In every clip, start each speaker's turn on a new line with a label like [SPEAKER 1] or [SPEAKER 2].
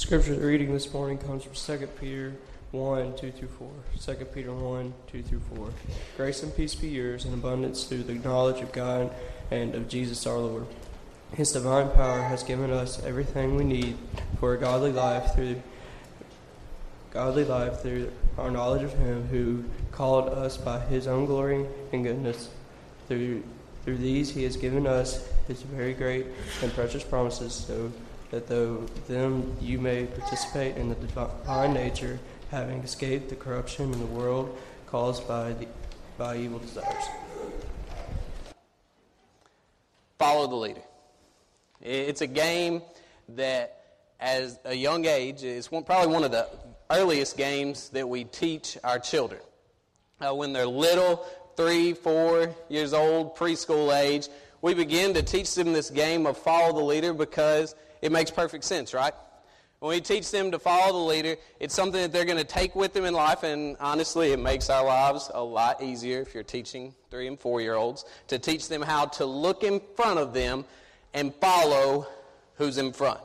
[SPEAKER 1] Scripture reading this morning comes from 2 Peter 1 2 through 4. 2 Peter 1 2 through 4. Grace and peace be yours in abundance through the knowledge of God and of Jesus our Lord. His divine power has given us everything we need for a godly life through godly life through our knowledge of him who called us by his own glory and goodness. Through through these he has given us his very great and precious promises so that though them you may participate in the divine nature, having escaped the corruption in the world caused by, the, by evil desires.
[SPEAKER 2] Follow the leader. It's a game that, as a young age, is one, probably one of the earliest games that we teach our children. Uh, when they're little, three, four years old, preschool age, we begin to teach them this game of follow the leader because it makes perfect sense, right? When we teach them to follow the leader, it's something that they're going to take with them in life, and honestly, it makes our lives a lot easier if you're teaching three and four year olds to teach them how to look in front of them and follow who's in front.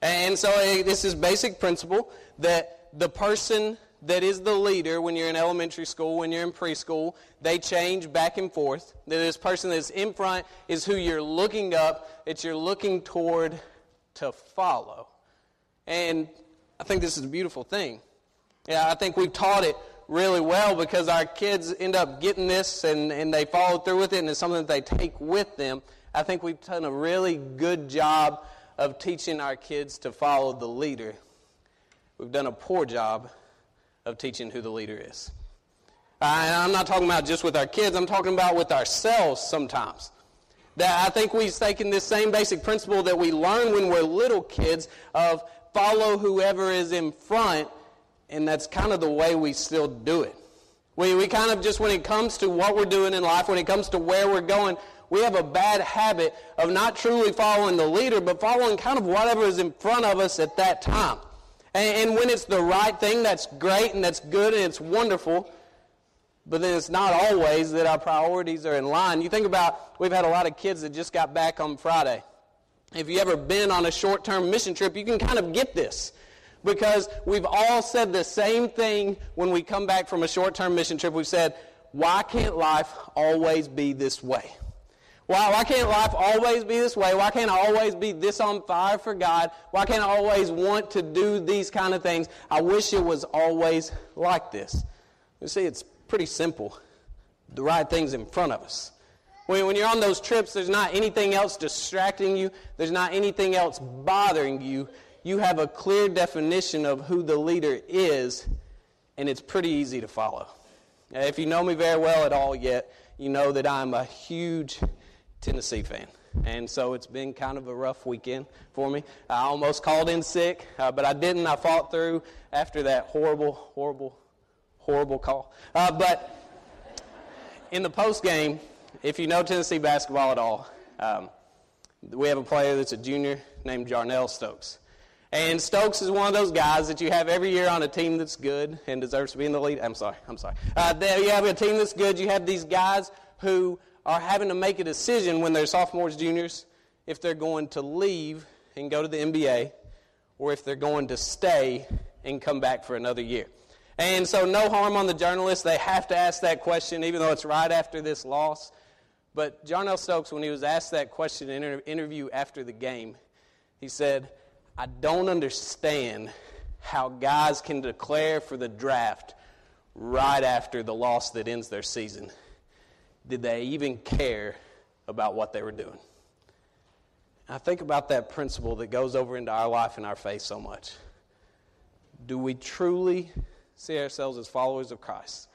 [SPEAKER 2] And so, eh, this is basic principle that the person that is the leader when you're in elementary school, when you're in preschool, they change back and forth. That this person that's in front is who you're looking up, that you're looking toward to follow. And I think this is a beautiful thing. Yeah, I think we've taught it really well because our kids end up getting this and, and they follow through with it and it's something that they take with them. I think we've done a really good job of teaching our kids to follow the leader. We've done a poor job of teaching who the leader is. I'm not talking about just with our kids, I'm talking about with ourselves sometimes. That I think we've taken this same basic principle that we learn when we're little kids of follow whoever is in front, and that's kind of the way we still do it. We, we kind of just, when it comes to what we're doing in life, when it comes to where we're going, we have a bad habit of not truly following the leader, but following kind of whatever is in front of us at that time. And, and when it's the right thing, that's great and that's good and it's wonderful. But then it's not always that our priorities are in line. You think about, we've had a lot of kids that just got back on Friday. If you ever been on a short term mission trip, you can kind of get this. Because we've all said the same thing when we come back from a short term mission trip. We've said, why can't life always be this way? Why, why can't life always be this way? Why can't I always be this on fire for God? Why can't I always want to do these kind of things? I wish it was always like this. You see, it's pretty simple. The right things in front of us. When, when you're on those trips, there's not anything else distracting you, there's not anything else bothering you. You have a clear definition of who the leader is, and it's pretty easy to follow. If you know me very well at all yet, you know that I'm a huge Tennessee fan. And so it's been kind of a rough weekend for me. I almost called in sick, uh, but I didn't. I fought through after that horrible, horrible horrible call. Uh, but in the post game, if you know Tennessee basketball at all, um, we have a player that's a junior named Jarnell Stokes. And Stokes is one of those guys that you have every year on a team that's good and deserves to be in the lead. I'm sorry, I'm sorry. Uh, you have a team that's good. You have these guys who are having to make a decision when they're sophomores, juniors, if they're going to leave and go to the NBA or if they're going to stay and come back for another year. And so, no harm on the journalists. They have to ask that question, even though it's right after this loss. But Jarnell Stokes, when he was asked that question in an interview after the game, he said, I don't understand how guys can declare for the draft right after the loss that ends their season. Did they even care about what they were doing? I think about that principle that goes over into our life and our faith so much. Do we truly see ourselves as followers of Christ?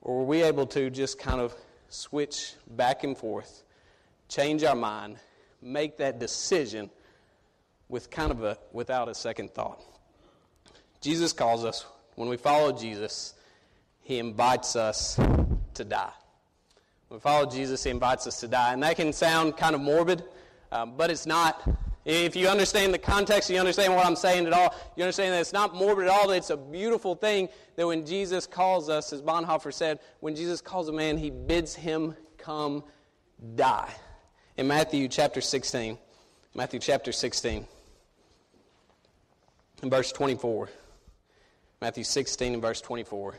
[SPEAKER 2] Or were we able to just kind of switch back and forth, change our mind, make that decision with kind of a without a second thought? Jesus calls us, when we follow Jesus, he invites us to die. When we follow Jesus, he invites us to die. And that can sound kind of morbid, um, but it's not. If you understand the context, you understand what I'm saying at all, you understand that it's not morbid at all, that it's a beautiful thing that when Jesus calls us, as Bonhoeffer said, when Jesus calls a man, he bids him come die. In Matthew chapter 16, Matthew chapter 16, in verse 24. Matthew 16 and verse 24.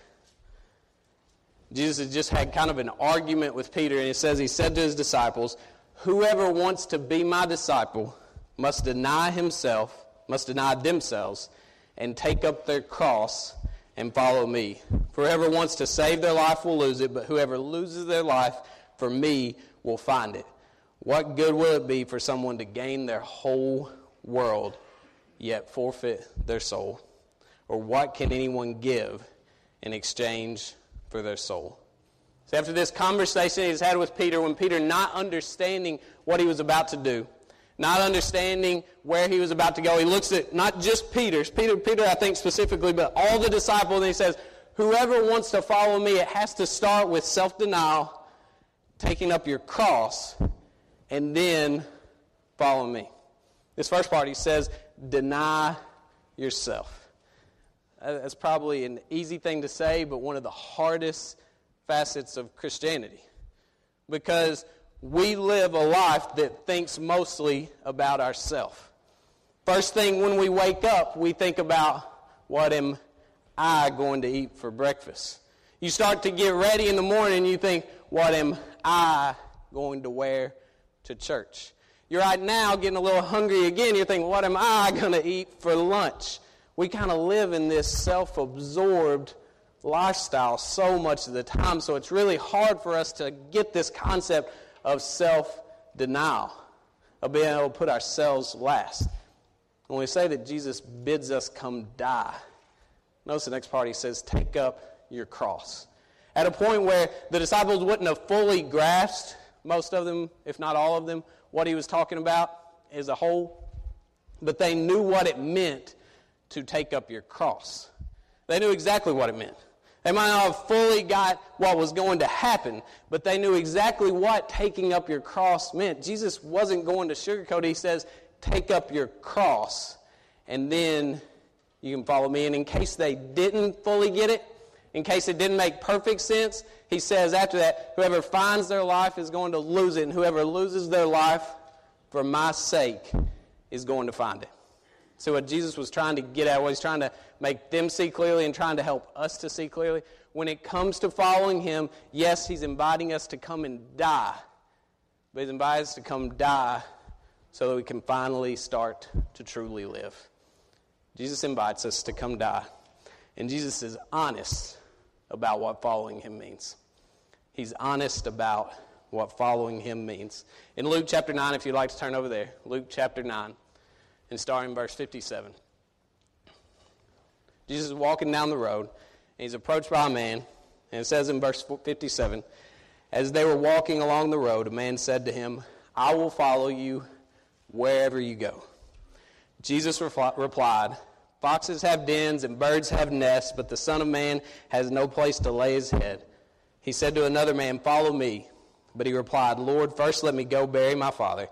[SPEAKER 2] Jesus had just had kind of an argument with Peter, and it says, He said to his disciples, Whoever wants to be my disciple must deny himself, must deny themselves, and take up their cross and follow me. For whoever wants to save their life will lose it, but whoever loses their life for me will find it. What good will it be for someone to gain their whole world, yet forfeit their soul? Or what can anyone give in exchange for their soul? So, after this conversation he's had with Peter, when Peter, not understanding what he was about to do, not understanding where he was about to go, he looks at not just Peter's, Peter, Peter, I think specifically, but all the disciples, and he says, Whoever wants to follow me, it has to start with self denial, taking up your cross, and then follow me. This first part, he says, Deny yourself. Uh, that's probably an easy thing to say, but one of the hardest facets of Christianity. Because we live a life that thinks mostly about ourselves. First thing when we wake up, we think about what am I going to eat for breakfast? You start to get ready in the morning, you think, what am I going to wear to church? You're right now getting a little hungry again. You're thinking, what am I going to eat for lunch? we kind of live in this self absorbed lifestyle so much of the time. So it's really hard for us to get this concept of self denial, of being able to put ourselves last. When we say that Jesus bids us come die, notice the next part he says, take up your cross. At a point where the disciples wouldn't have fully grasped, most of them, if not all of them, what he was talking about as a whole, but they knew what it meant to take up your cross. They knew exactly what it meant. They might not have fully got what was going to happen, but they knew exactly what taking up your cross meant. Jesus wasn't going to sugarcoat. He says, Take up your cross, and then you can follow me. And in case they didn't fully get it, in case it didn't make perfect sense, he says after that, Whoever finds their life is going to lose it, and whoever loses their life for my sake is going to find it. So, what Jesus was trying to get at, what he's trying to make them see clearly and trying to help us to see clearly, when it comes to following him, yes, he's inviting us to come and die, but he's inviting us to come die so that we can finally start to truly live. Jesus invites us to come die, and Jesus is honest about what following him means. He's honest about what following him means. In Luke chapter 9, if you'd like to turn over there, Luke chapter 9 and starting verse 57. Jesus is walking down the road, and he's approached by a man, and it says in verse 57 As they were walking along the road, a man said to him, I will follow you wherever you go. Jesus replied, Foxes have dens and birds have nests, but the Son of Man has no place to lay his head. He said to another man, Follow me. But he replied, Lord, first let me go bury my father.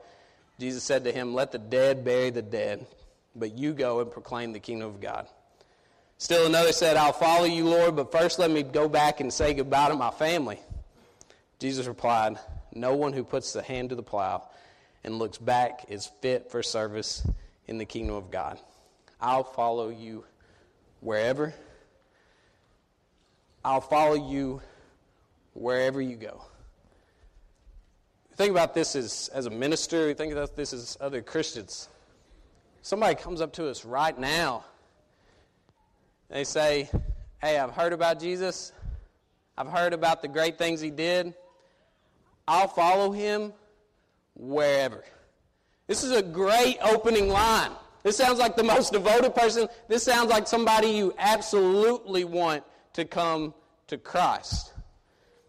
[SPEAKER 2] Jesus said to him, Let the dead bury the dead, but you go and proclaim the kingdom of God. Still another said, I'll follow you, Lord, but first let me go back and say goodbye to my family. Jesus replied, No one who puts the hand to the plow and looks back is fit for service in the kingdom of God. I'll follow you wherever. I'll follow you wherever you go think about this as, as a minister, We think about this as other Christians. Somebody comes up to us right now. They say, Hey, I've heard about Jesus. I've heard about the great things he did. I'll follow him wherever. This is a great opening line. This sounds like the most devoted person. This sounds like somebody you absolutely want to come to Christ.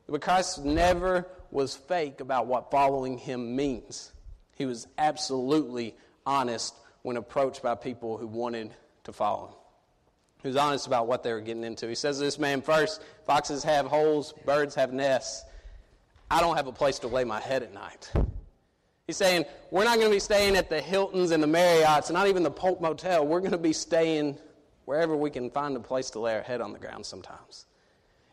[SPEAKER 2] But Christ never was fake about what following him means. He was absolutely honest when approached by people who wanted to follow him. He was honest about what they were getting into. He says this man first foxes have holes, birds have nests. I don't have a place to lay my head at night. He's saying, we're not going to be staying at the Hiltons and the Marriotts, not even the Polk Motel. We're going to be staying wherever we can find a place to lay our head on the ground sometimes.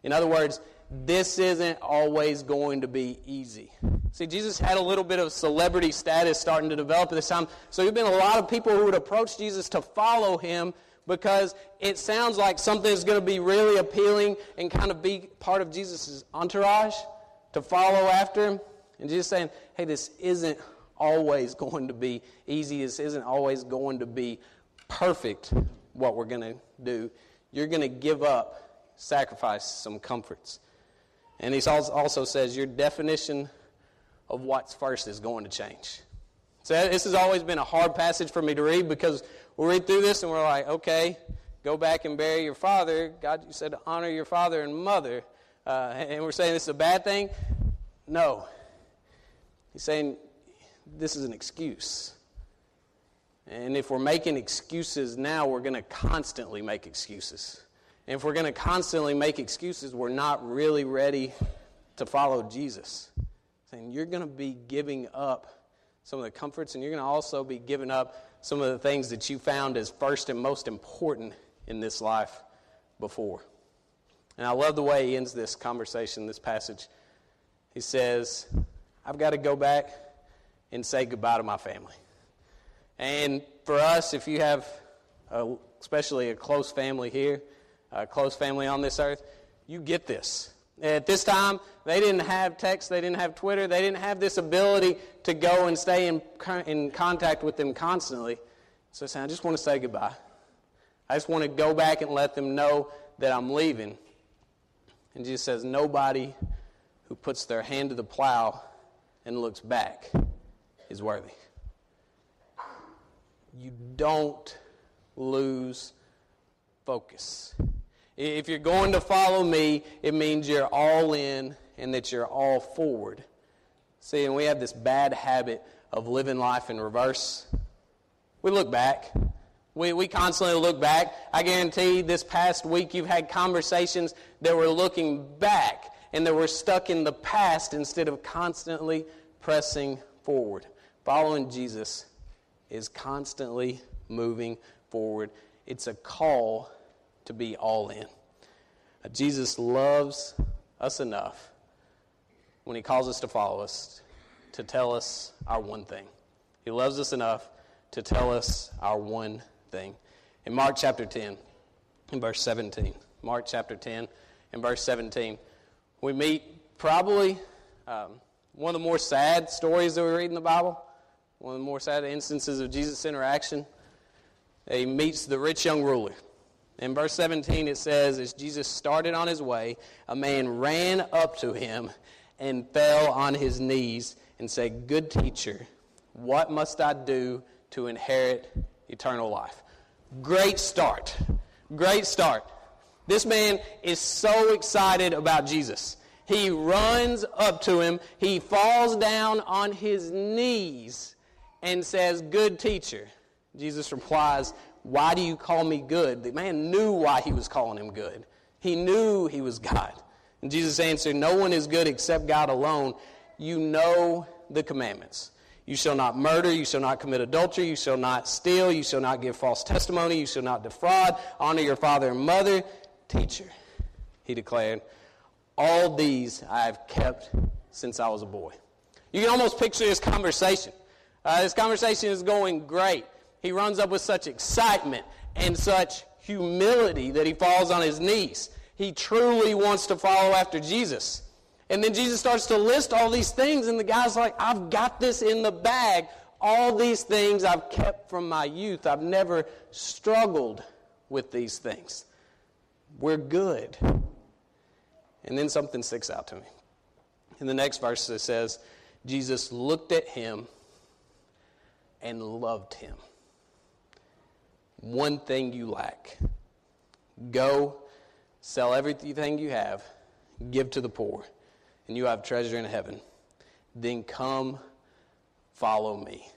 [SPEAKER 2] In other words, this isn't always going to be easy. See, Jesus had a little bit of celebrity status starting to develop at this time. So there have been a lot of people who would approach Jesus to follow him because it sounds like something is going to be really appealing and kind of be part of Jesus' entourage to follow after him. And Jesus saying, hey, this isn't always going to be easy. This isn't always going to be perfect, what we're going to do. You're going to give up, sacrifice some comforts. And he also says, your definition of what's first is going to change. So this has always been a hard passage for me to read because we read through this and we're like, okay, go back and bury your father. God, you said to honor your father and mother. Uh, and we're saying this is a bad thing? No. He's saying this is an excuse. And if we're making excuses now, we're going to constantly make excuses. And if we're going to constantly make excuses, we're not really ready to follow Jesus. Saying you're going to be giving up some of the comforts, and you're going to also be giving up some of the things that you found as first and most important in this life before. And I love the way he ends this conversation, this passage. He says, I've got to go back and say goodbye to my family. And for us, if you have, a, especially a close family here, a close family on this earth, you get this. At this time, they didn't have text, they didn't have Twitter, they didn't have this ability to go and stay in, in contact with them constantly. So said, I just want to say goodbye. I just want to go back and let them know that I'm leaving. And Jesus says, Nobody who puts their hand to the plow and looks back is worthy. You don't lose focus. If you're going to follow me, it means you're all in and that you're all forward. See, and we have this bad habit of living life in reverse. We look back. We, we constantly look back. I guarantee this past week you've had conversations that were looking back and that were stuck in the past instead of constantly pressing forward. Following Jesus is constantly moving forward. It's a call to be all in. Uh, Jesus loves us enough when he calls us to follow us to tell us our one thing. He loves us enough to tell us our one thing. In Mark chapter 10, in verse 17, Mark chapter 10, in verse 17, we meet probably um, one of the more sad stories that we read in the Bible, one of the more sad instances of Jesus' interaction. He meets the rich young ruler. In verse 17, it says, As Jesus started on his way, a man ran up to him and fell on his knees and said, Good teacher, what must I do to inherit eternal life? Great start. Great start. This man is so excited about Jesus. He runs up to him, he falls down on his knees and says, Good teacher. Jesus replies, why do you call me good? The man knew why he was calling him good. He knew he was God. And Jesus answered, No one is good except God alone. You know the commandments. You shall not murder. You shall not commit adultery. You shall not steal. You shall not give false testimony. You shall not defraud. Honor your father and mother. Teacher, he declared, all these I have kept since I was a boy. You can almost picture this conversation. Uh, this conversation is going great he runs up with such excitement and such humility that he falls on his knees. He truly wants to follow after Jesus. And then Jesus starts to list all these things, and the guy's like, I've got this in the bag. All these things I've kept from my youth. I've never struggled with these things. We're good. And then something sticks out to me. In the next verse, it says, Jesus looked at him and loved him one thing you lack. Go, sell everything you have, give to the poor, and you have treasure in heaven. Then come, follow me.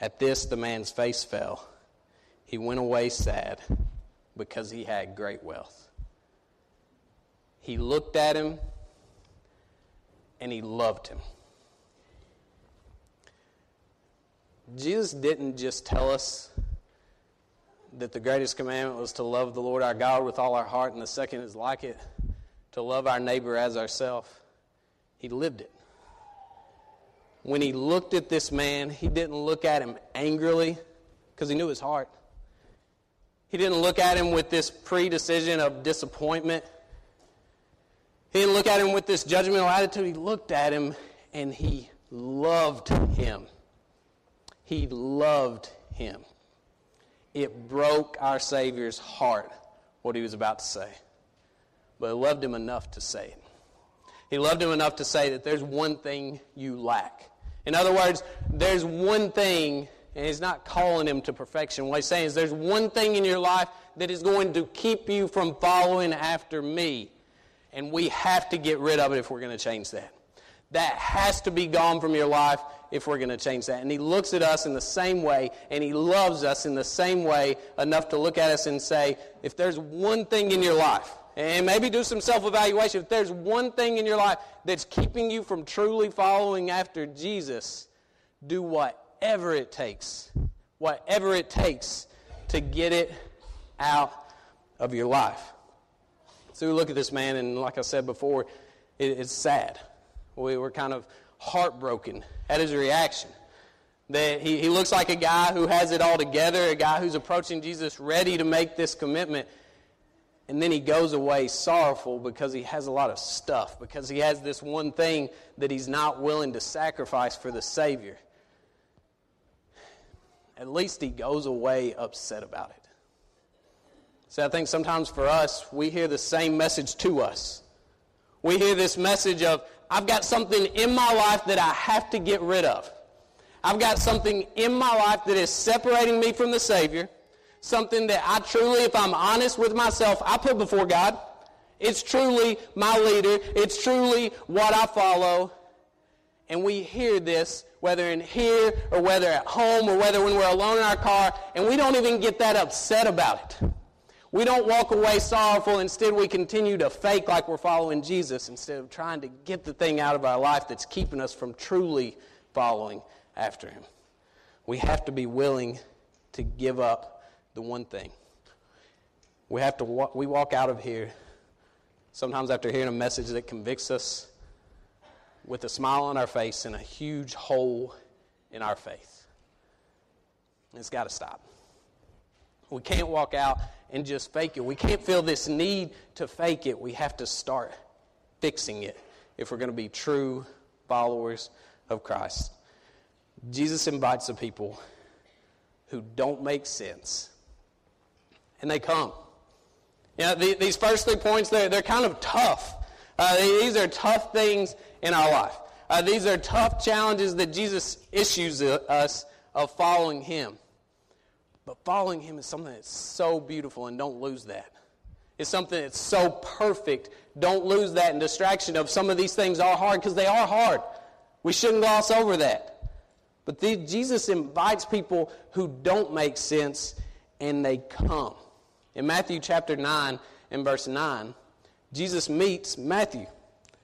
[SPEAKER 2] At this, the man's face fell. He went away sad because he had great wealth. He looked at him and he loved him. Jesus didn't just tell us that the greatest commandment was to love the Lord our God with all our heart, and the second is like it to love our neighbor as ourselves, he lived it. When he looked at this man, he didn't look at him angrily because he knew his heart. He didn't look at him with this predecision of disappointment. He didn't look at him with this judgmental attitude. He looked at him and he loved him. He loved him. It broke our Savior's heart what he was about to say. But he loved him enough to say it. He loved him enough to say that there's one thing you lack. In other words, there's one thing and he's not calling him to perfection. What he's saying is there's one thing in your life that is going to keep you from following after me. And we have to get rid of it if we're going to change that. That has to be gone from your life if we're going to change that. And he looks at us in the same way, and he loves us in the same way enough to look at us and say, if there's one thing in your life, and maybe do some self evaluation, if there's one thing in your life that's keeping you from truly following after Jesus, do whatever it takes, whatever it takes to get it out of your life. So we look at this man, and like I said before, it, it's sad. We were kind of heartbroken at his reaction. That he, he looks like a guy who has it all together, a guy who's approaching Jesus ready to make this commitment. And then he goes away sorrowful because he has a lot of stuff, because he has this one thing that he's not willing to sacrifice for the Savior at least he goes away upset about it. See, I think sometimes for us, we hear the same message to us. We hear this message of, I've got something in my life that I have to get rid of. I've got something in my life that is separating me from the Savior, something that I truly, if I'm honest with myself, I put before God. It's truly my leader. It's truly what I follow. And we hear this whether in here or whether at home or whether when we're alone in our car, and we don't even get that upset about it. We don't walk away sorrowful. Instead, we continue to fake like we're following Jesus instead of trying to get the thing out of our life that's keeping us from truly following after Him. We have to be willing to give up the one thing. We have to walk, we walk out of here sometimes after hearing a message that convicts us with a smile on our face and a huge hole in our faith. It's got to stop. We can't walk out and just fake it. We can't feel this need to fake it. We have to start fixing it if we're going to be true followers of Christ. Jesus invites the people who don't make sense, and they come. You know, the, these first three points, they're, they're kind of tough. Uh, these are tough things in our life. Uh, these are tough challenges that Jesus issues us of following Him. But following Him is something that's so beautiful, and don't lose that. It's something that's so perfect. Don't lose that in distraction of some of these things are hard because they are hard. We shouldn't gloss over that. But the, Jesus invites people who don't make sense, and they come. In Matthew chapter 9 and verse 9, Jesus meets Matthew.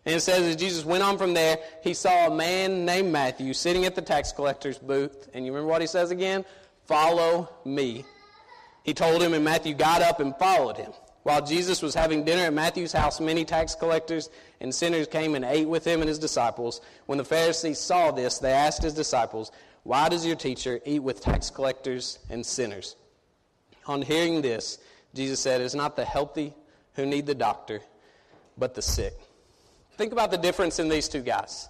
[SPEAKER 2] And it says, as Jesus went on from there, he saw a man named Matthew sitting at the tax collector's booth. And you remember what he says again? Follow me. He told him, and Matthew got up and followed him. While Jesus was having dinner at Matthew's house, many tax collectors and sinners came and ate with him and his disciples. When the Pharisees saw this, they asked his disciples, Why does your teacher eat with tax collectors and sinners? On hearing this, Jesus said, It's not the healthy who need the doctor, but the sick. Think about the difference in these two guys.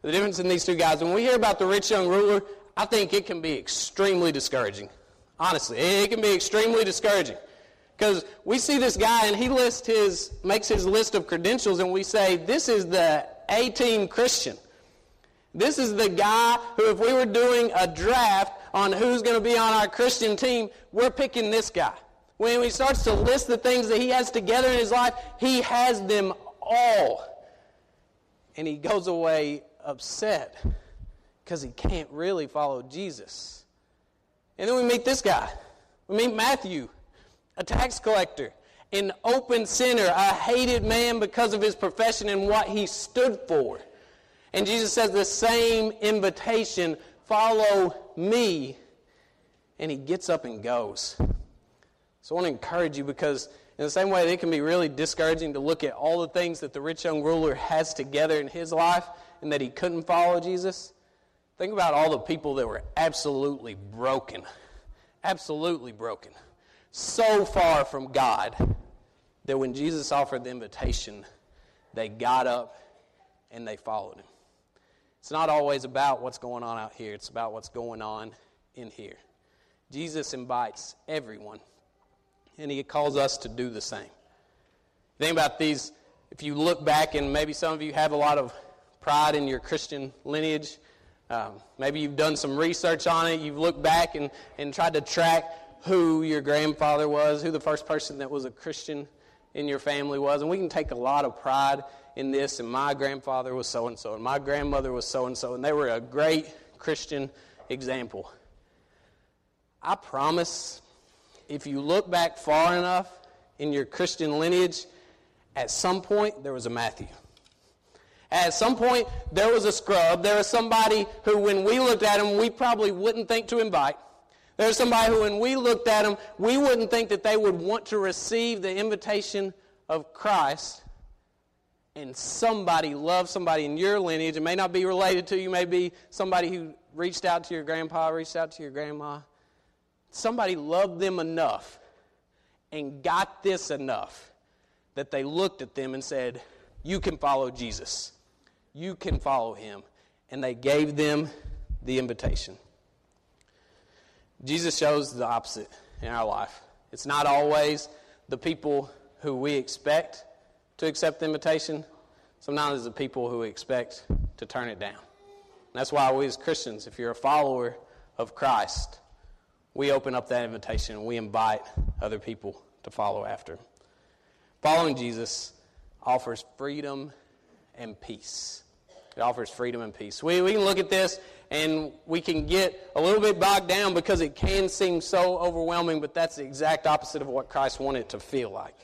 [SPEAKER 2] The difference in these two guys. When we hear about the rich young ruler, I think it can be extremely discouraging. Honestly, it can be extremely discouraging. Because we see this guy and he lists his, makes his list of credentials and we say, this is the A team Christian. This is the guy who, if we were doing a draft on who's going to be on our Christian team, we're picking this guy. When he starts to list the things that he has together in his life, he has them all and he goes away upset because he can't really follow Jesus. And then we meet this guy. We meet Matthew, a tax collector, an open sinner, a hated man because of his profession and what he stood for. And Jesus says the same invitation follow me. And he gets up and goes. So I want to encourage you because In the same way, it can be really discouraging to look at all the things that the rich young ruler has together in his life and that he couldn't follow Jesus. Think about all the people that were absolutely broken, absolutely broken, so far from God that when Jesus offered the invitation, they got up and they followed him. It's not always about what's going on out here, it's about what's going on in here. Jesus invites everyone, and he calls us to do the same. Think about these, if you look back, and maybe some of you have a lot of pride in your Christian lineage. Um, maybe you've done some research on it. You've looked back and, and tried to track who your grandfather was, who the first person that was a Christian in your family was. And we can take a lot of pride in this. And my grandfather was so and so, and my grandmother was so and so, and they were a great Christian example. I promise, if you look back far enough in your Christian lineage, at some point there was a Matthew. At some point, there was a scrub. There was somebody who, when we looked at him, we probably wouldn't think to invite. There was somebody who, when we looked at him, we wouldn't think that they would want to receive the invitation of Christ. And somebody loved somebody in your lineage. It may not be related to you, may be somebody who reached out to your grandpa, reached out to your grandma. Somebody loved them enough and got this enough that they looked at them and said, You can follow Jesus you can follow him. And they gave them the invitation. Jesus shows the opposite in our life. It's not always the people who we expect to accept the invitation. Sometimes it's the people who we expect to turn it down. And that's why we as Christians, if you're a follower of Christ, we open up that invitation and we invite other people to follow after. Following Jesus offers freedom and peace. It offers freedom and peace. We, we can look at this and we can get a little bit bogged down because it can seem so overwhelming, but that's the exact opposite of what Christ wanted to feel like.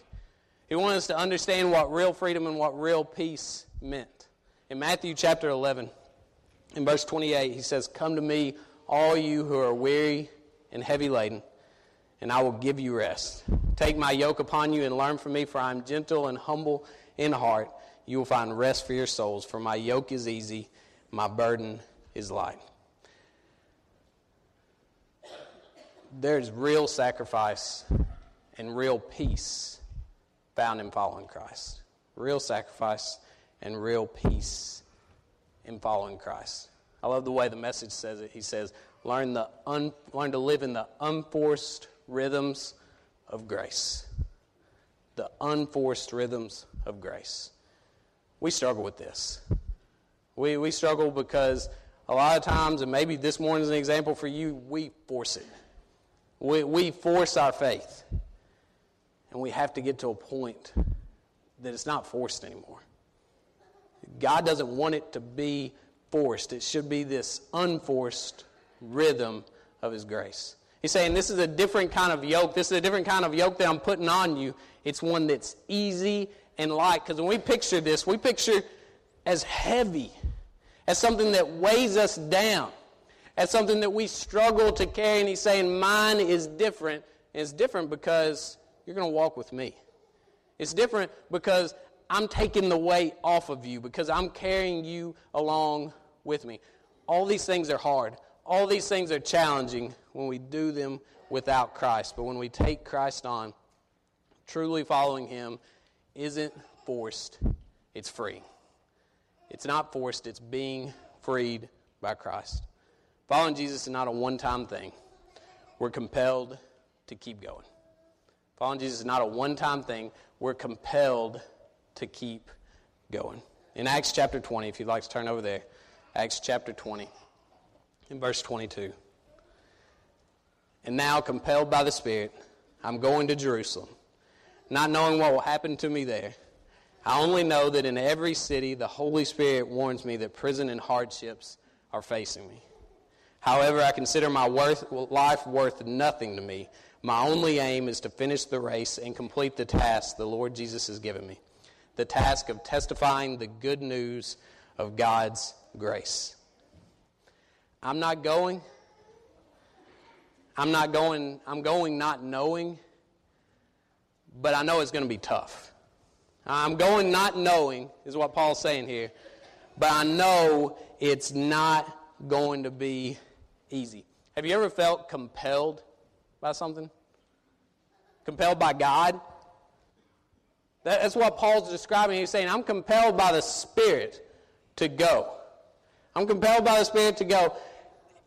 [SPEAKER 2] He wanted us to understand what real freedom and what real peace meant. In Matthew chapter 11, in verse 28, he says, Come to me, all you who are weary and heavy laden, and I will give you rest. Take my yoke upon you and learn from me, for I am gentle and humble in heart you will find rest for your souls, for my yoke is easy, my burden is light. There's real sacrifice and real peace found in following Christ. Real sacrifice and real peace in following Christ. I love the way the message says it. He says, learn, the un, learn to live in the unforced rhythms of grace. The unforced rhythms of grace we struggle with this. We, we struggle because a lot of times, and maybe this morning is an example for you, we force it. We, we force our faith. And we have to get to a point that it's not forced anymore. God doesn't want it to be forced, it should be this unforced rhythm of His grace. He's saying, This is a different kind of yoke. This is a different kind of yoke that I'm putting on you. It's one that's easy and light. Because when we picture this, we picture as heavy, as something that weighs us down, as something that we struggle to carry. And he's saying, Mine is different. And it's different because you're going to walk with me. It's different because I'm taking the weight off of you, because I'm carrying you along with me. All these things are hard. All these things are challenging when we do them without Christ. But when we take Christ on, truly following Him, isn't forced, it's free. It's not forced, it's being freed by Christ. Following Jesus is not a one time thing. We're compelled to keep going. Following Jesus is not a one time thing. We're compelled to keep going. In Acts chapter 20, if you'd like to turn over there, Acts chapter 20, in verse 22. And now, compelled by the Spirit, I'm going to Jerusalem not knowing what will happen to me there. I only know that in every city the Holy Spirit warns me that prison and hardships are facing me. However, I consider my worth, life worth nothing to me. My only aim is to finish the race and complete the task the Lord Jesus has given me the task of testifying the good news of God's grace. I'm not going. I'm not going, I'm going not knowing but I know it's going to be tough. I'm going not knowing, is what Paul's saying here, but I know it's not going to be easy. Have you ever felt compelled by something? Compelled by God? That's what Paul's describing. He's saying, I'm compelled by the Spirit to go. I'm compelled by the Spirit to go.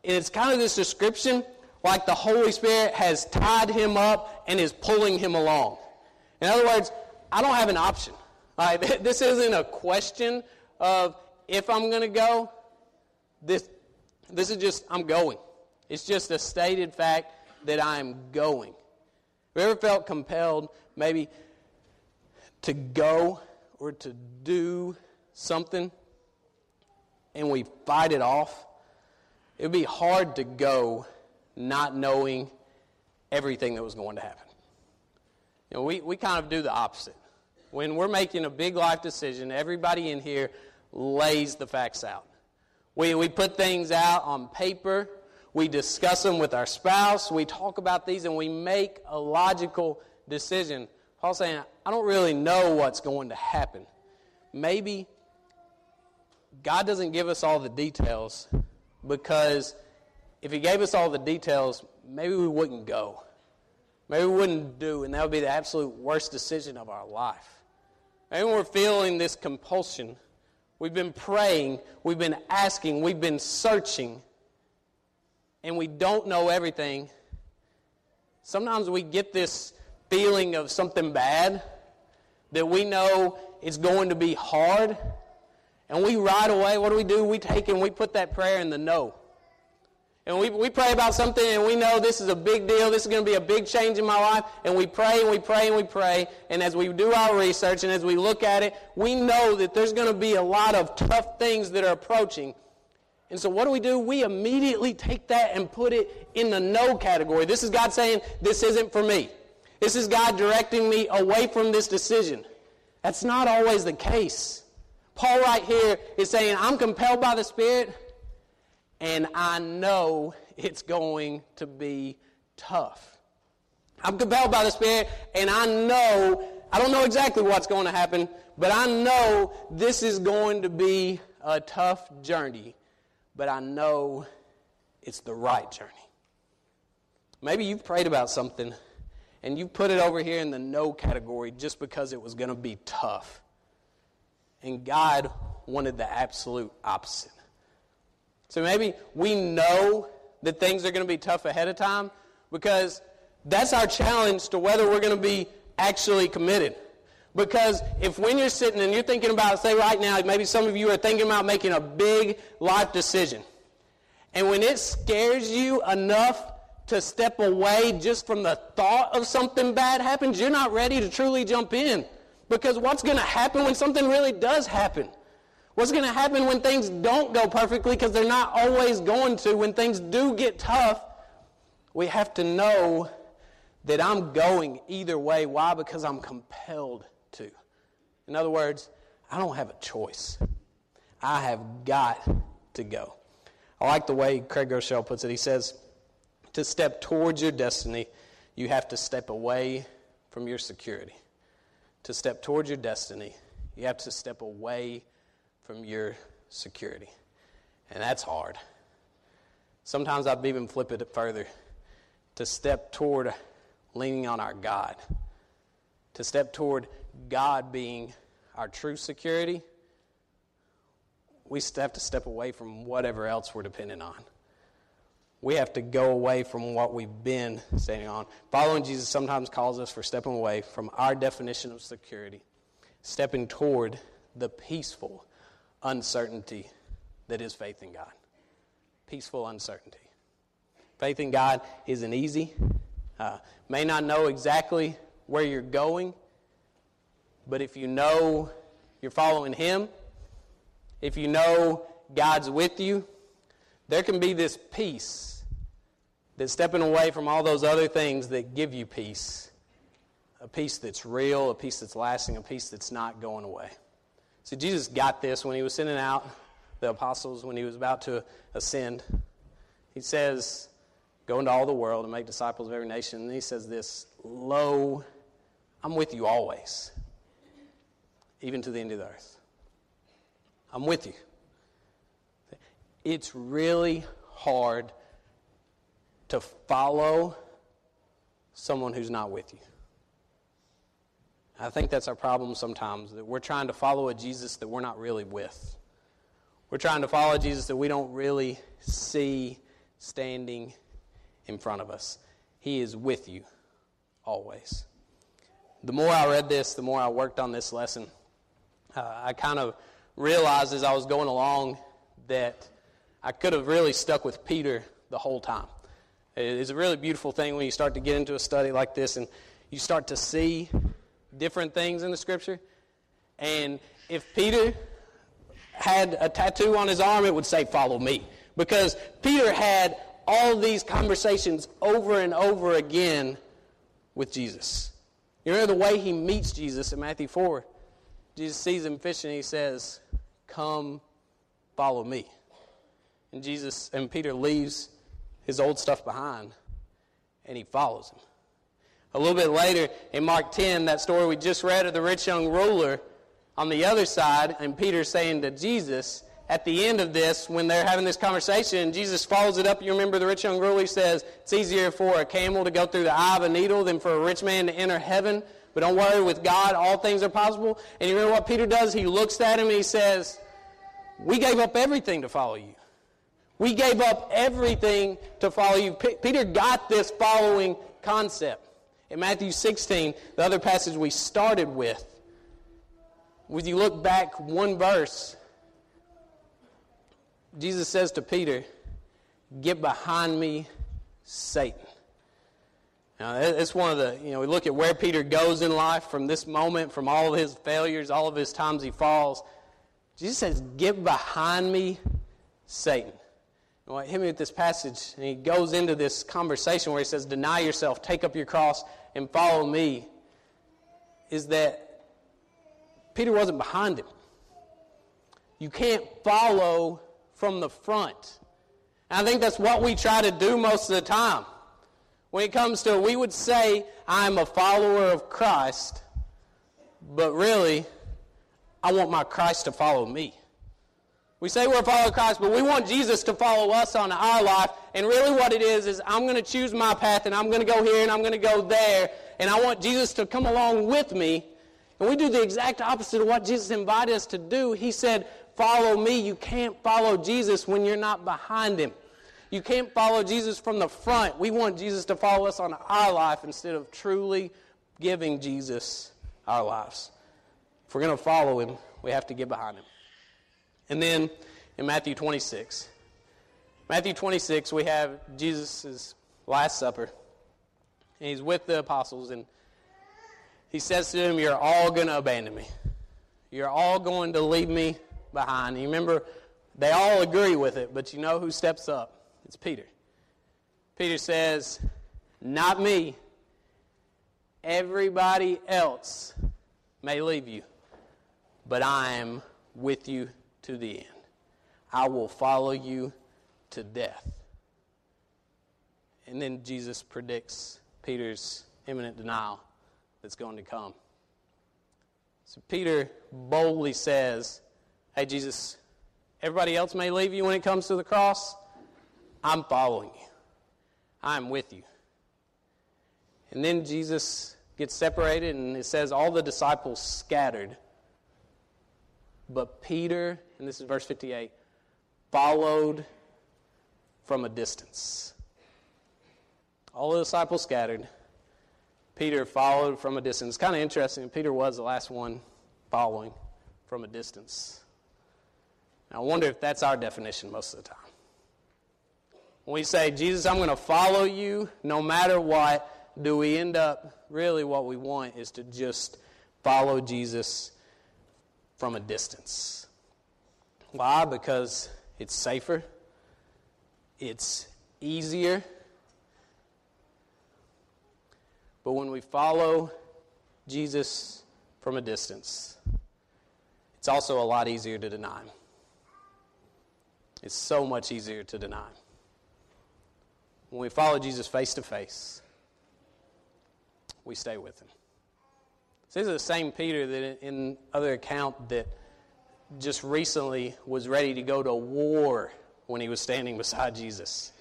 [SPEAKER 2] And it's kind of this description like the Holy Spirit has tied him up and is pulling him along. In other words, I don't have an option. Right? This isn't a question of if I'm going to go. This, this is just, I'm going. It's just a stated fact that I'm going. Have you ever felt compelled maybe to go or to do something and we fight it off? It would be hard to go not knowing everything that was going to happen. You know, we, we kind of do the opposite. When we're making a big life decision, everybody in here lays the facts out. We, we put things out on paper, we discuss them with our spouse, we talk about these, and we make a logical decision. Paul's saying, I don't really know what's going to happen. Maybe God doesn't give us all the details because if He gave us all the details, maybe we wouldn't go. Maybe we wouldn't do, and that would be the absolute worst decision of our life. Maybe we're feeling this compulsion. We've been praying, we've been asking, we've been searching, and we don't know everything. Sometimes we get this feeling of something bad that we know is going to be hard, and we right away, what do we do? We take and we put that prayer in the no. And we, we pray about something and we know this is a big deal. This is going to be a big change in my life. And we pray and we pray and we pray. And as we do our research and as we look at it, we know that there's going to be a lot of tough things that are approaching. And so what do we do? We immediately take that and put it in the no category. This is God saying, this isn't for me. This is God directing me away from this decision. That's not always the case. Paul right here is saying, I'm compelled by the Spirit and I know it's going to be tough. I'm compelled by the Spirit, and I know, I don't know exactly what's going to happen, but I know this is going to be a tough journey, but I know it's the right journey. Maybe you've prayed about something and you put it over here in the no category just because it was going to be tough. And God wanted the absolute opposite. So maybe we know that things are going to be tough ahead of time because that's our challenge to whether we're going to be actually committed. Because if when you're sitting and you're thinking about, say right now, maybe some of you are thinking about making a big life decision. And when it scares you enough to step away just from the thought of something bad happens, you're not ready to truly jump in. Because what's going to happen when something really does happen? What's going to happen when things don't go perfectly because they're not always going to? When things do get tough, we have to know that I'm going either way. Why? Because I'm compelled to. In other words, I don't have a choice. I have got to go. I like the way Craig Groeschel puts it. He says, to step towards your destiny, you have to step away from your security. To step towards your destiny, you have to step away from your security. And that's hard. Sometimes I've even flipped it further to step toward leaning on our God, to step toward God being our true security. We have to step away from whatever else we're dependent on. We have to go away from what we've been standing on. Following Jesus sometimes calls us for stepping away from our definition of security, stepping toward the peaceful uncertainty that is faith in God. Peaceful uncertainty. Faith in God isn't easy. Uh, may not know exactly where you're going, but if you know you're following Him, if you know God's with you, there can be this peace that stepping away from all those other things that give you peace, a peace that's real, a peace that's lasting, a peace that's not going away. So Jesus got this when he was sending out the apostles, when he was about to ascend. He says, Go into all the world and make disciples of every nation. And he says this Lo, I'm with you always, even to the end of the earth. I'm with you. It's really hard to follow someone who's not with you. I think that's our problem sometimes, that we're trying to follow a Jesus that we're not really with. We're trying to follow Jesus that we don't really see standing in front of us. He is with you always. The more I read this, the more I worked on this lesson, uh, I kind of realized as I was going along that I could have really stuck with Peter the whole time. It's a really beautiful thing when you start to get into a study like this and you start to see different things in the scripture. And if Peter had a tattoo on his arm, it would say, Follow me. Because Peter had all these conversations over and over again with Jesus. You remember the way he meets Jesus in Matthew 4? Jesus sees him fishing he says, Come, follow me. And Jesus and Peter leaves his old stuff behind and he follows him. A little bit later in Mark 10, that story we just read of the rich young ruler, on the other side, and Peter saying to Jesus, at the end of this, when they're having this conversation, Jesus follows it up. You remember the rich young ruler He says, It's easier for a camel to go through the eye of a needle than for a rich man to enter heaven. But don't worry, with God, all things are possible. And you remember what Peter does? He looks at him and he says, We gave up everything to follow you. We gave up everything to follow you. P- Peter got this following concept. In Matthew 16, the other passage we started with, when you look back one verse, Jesus says to Peter, Get behind me, Satan. Now, it's one of the, you know, we look at where Peter goes in life from this moment, from all of his failures, all of his times he falls. Jesus says, Get behind me, Satan. What hit me with this passage, and he goes into this conversation where he says, Deny yourself, take up your cross, and follow me, is that Peter wasn't behind him. You can't follow from the front. And I think that's what we try to do most of the time. When it comes to, we would say, I'm a follower of Christ, but really, I want my Christ to follow me. We say we're of Christ, but we want Jesus to follow us on our life. And really, what it is, is I'm going to choose my path, and I'm going to go here, and I'm going to go there, and I want Jesus to come along with me. And we do the exact opposite of what Jesus invited us to do. He said, Follow me. You can't follow Jesus when you're not behind him. You can't follow Jesus from the front. We want Jesus to follow us on our life instead of truly giving Jesus our lives. If we're going to follow him, we have to get behind him. And then in Matthew 26, Matthew 26, we have Jesus' Last Supper. And he's with the apostles, and he says to them, You're all going to abandon me. You're all going to leave me behind. You remember, they all agree with it, but you know who steps up? It's Peter. Peter says, Not me. Everybody else may leave you, but I am with you to the end. I will follow you to death. And then Jesus predicts Peter's imminent denial that's going to come. So Peter boldly says, Hey, Jesus, everybody else may leave you when it comes to the cross. I'm following you, I'm with you. And then Jesus gets separated, and it says all the disciples scattered. But Peter, and this is verse 58, followed from a distance. All the disciples scattered. Peter followed from a distance. Kind of interesting. Peter was the last one following from a distance. I wonder if that's our definition most of the time. When we say, Jesus, I'm going to follow you no matter what, do we end up really what we want is to just follow Jesus from a distance? Why? Because it's safer, it's easier. But when we follow Jesus from a distance, it's also a lot easier to deny. It's so much easier to deny. When we follow Jesus face to face, we stay with him. This is the same Peter that in other account that just recently was ready to go to war when he was standing beside Jesus.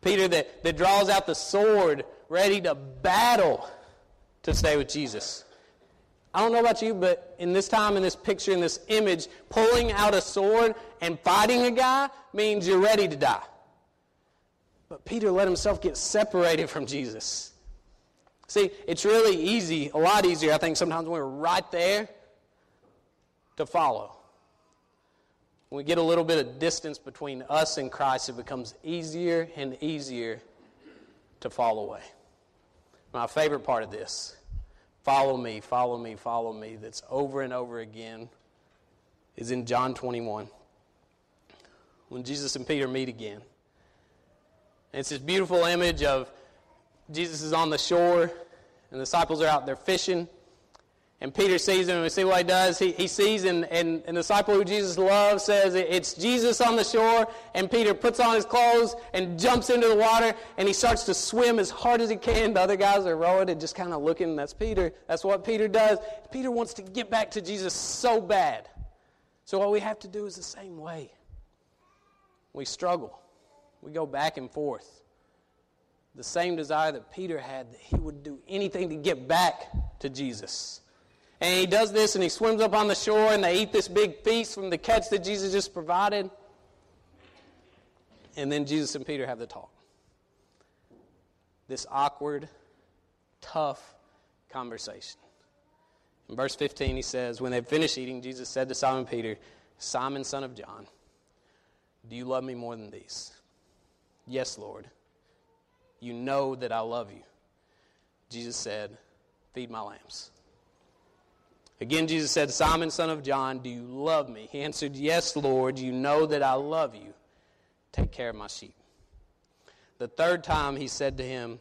[SPEAKER 2] Peter that, that draws out the sword, ready to battle to stay with Jesus. I don't know about you, but in this time, in this picture, in this image, pulling out a sword and fighting a guy means you're ready to die. But Peter let himself get separated from Jesus. See, it's really easy, a lot easier, I think, sometimes when we're right there to follow. When we get a little bit of distance between us and Christ, it becomes easier and easier to fall away. My favorite part of this follow me, follow me, follow me, that's over and over again, is in John 21. When Jesus and Peter meet again. And it's this beautiful image of Jesus is on the shore, and the disciples are out there fishing. And Peter sees him, and we see what he does. He, he sees, and, and, and the disciple who Jesus loves says it's Jesus on the shore. And Peter puts on his clothes and jumps into the water, and he starts to swim as hard as he can. The other guys are rowing and just kind of looking. That's Peter. That's what Peter does. Peter wants to get back to Jesus so bad. So what we have to do is the same way. We struggle, we go back and forth. The same desire that Peter had that he would do anything to get back to Jesus. And he does this and he swims up on the shore and they eat this big feast from the catch that Jesus just provided. And then Jesus and Peter have the talk. This awkward, tough conversation. In verse 15, he says, When they finished eating, Jesus said to Simon Peter, Simon, son of John, do you love me more than these? Yes, Lord. You know that I love you. Jesus said, Feed my lambs. Again, Jesus said, Simon, son of John, do you love me? He answered, Yes, Lord, you know that I love you. Take care of my sheep. The third time he said to him,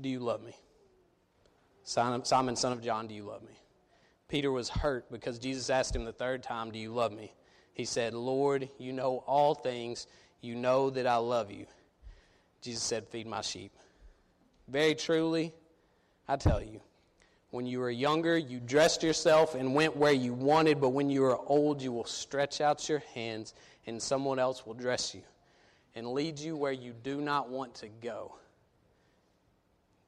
[SPEAKER 2] Do you love me? Simon, son of John, do you love me? Peter was hurt because Jesus asked him the third time, Do you love me? He said, Lord, you know all things. You know that I love you. Jesus said, Feed my sheep. Very truly, I tell you, when you were younger, you dressed yourself and went where you wanted, but when you are old, you will stretch out your hands and someone else will dress you and lead you where you do not want to go.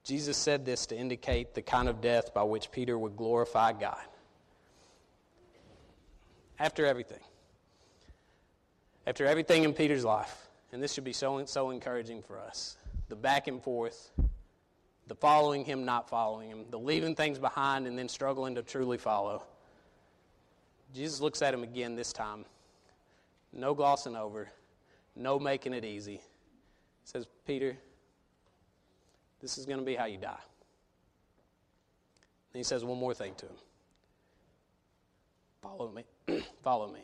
[SPEAKER 2] Jesus said this to indicate the kind of death by which Peter would glorify God. After everything, after everything in Peter's life, and this should be so, so encouraging for us the back and forth, the following him, not following him, the leaving things behind and then struggling to truly follow. Jesus looks at him again this time. No glossing over, no making it easy. He says, Peter, this is going to be how you die. And he says one more thing to him Follow me. follow me.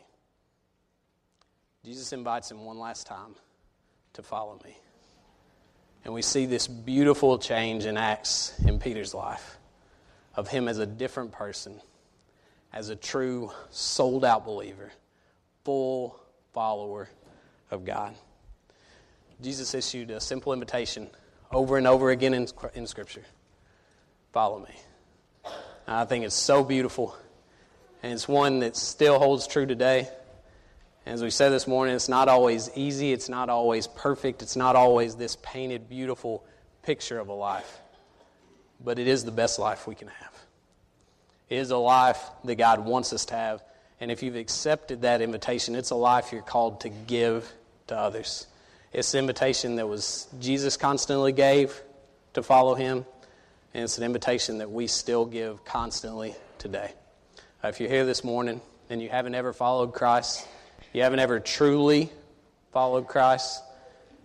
[SPEAKER 2] Jesus invites him one last time to follow me. And we see this beautiful change in Acts in Peter's life of him as a different person, as a true sold out believer, full follower of God. Jesus issued a simple invitation over and over again in, in Scripture follow me. I think it's so beautiful, and it's one that still holds true today. As we said this morning, it's not always easy, it's not always perfect, it's not always this painted, beautiful picture of a life. But it is the best life we can have. It is a life that God wants us to have. And if you've accepted that invitation, it's a life you're called to give to others. It's an invitation that was Jesus constantly gave to follow him, and it's an invitation that we still give constantly today. If you're here this morning and you haven't ever followed Christ, you haven't ever truly followed Christ,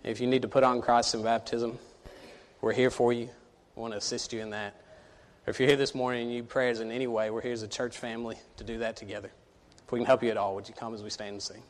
[SPEAKER 2] if you need to put on Christ in baptism, we're here for you. We want to assist you in that. Or if you're here this morning and you need prayers in any way, we're here as a church family to do that together. If we can help you at all, would you come as we stand and sing?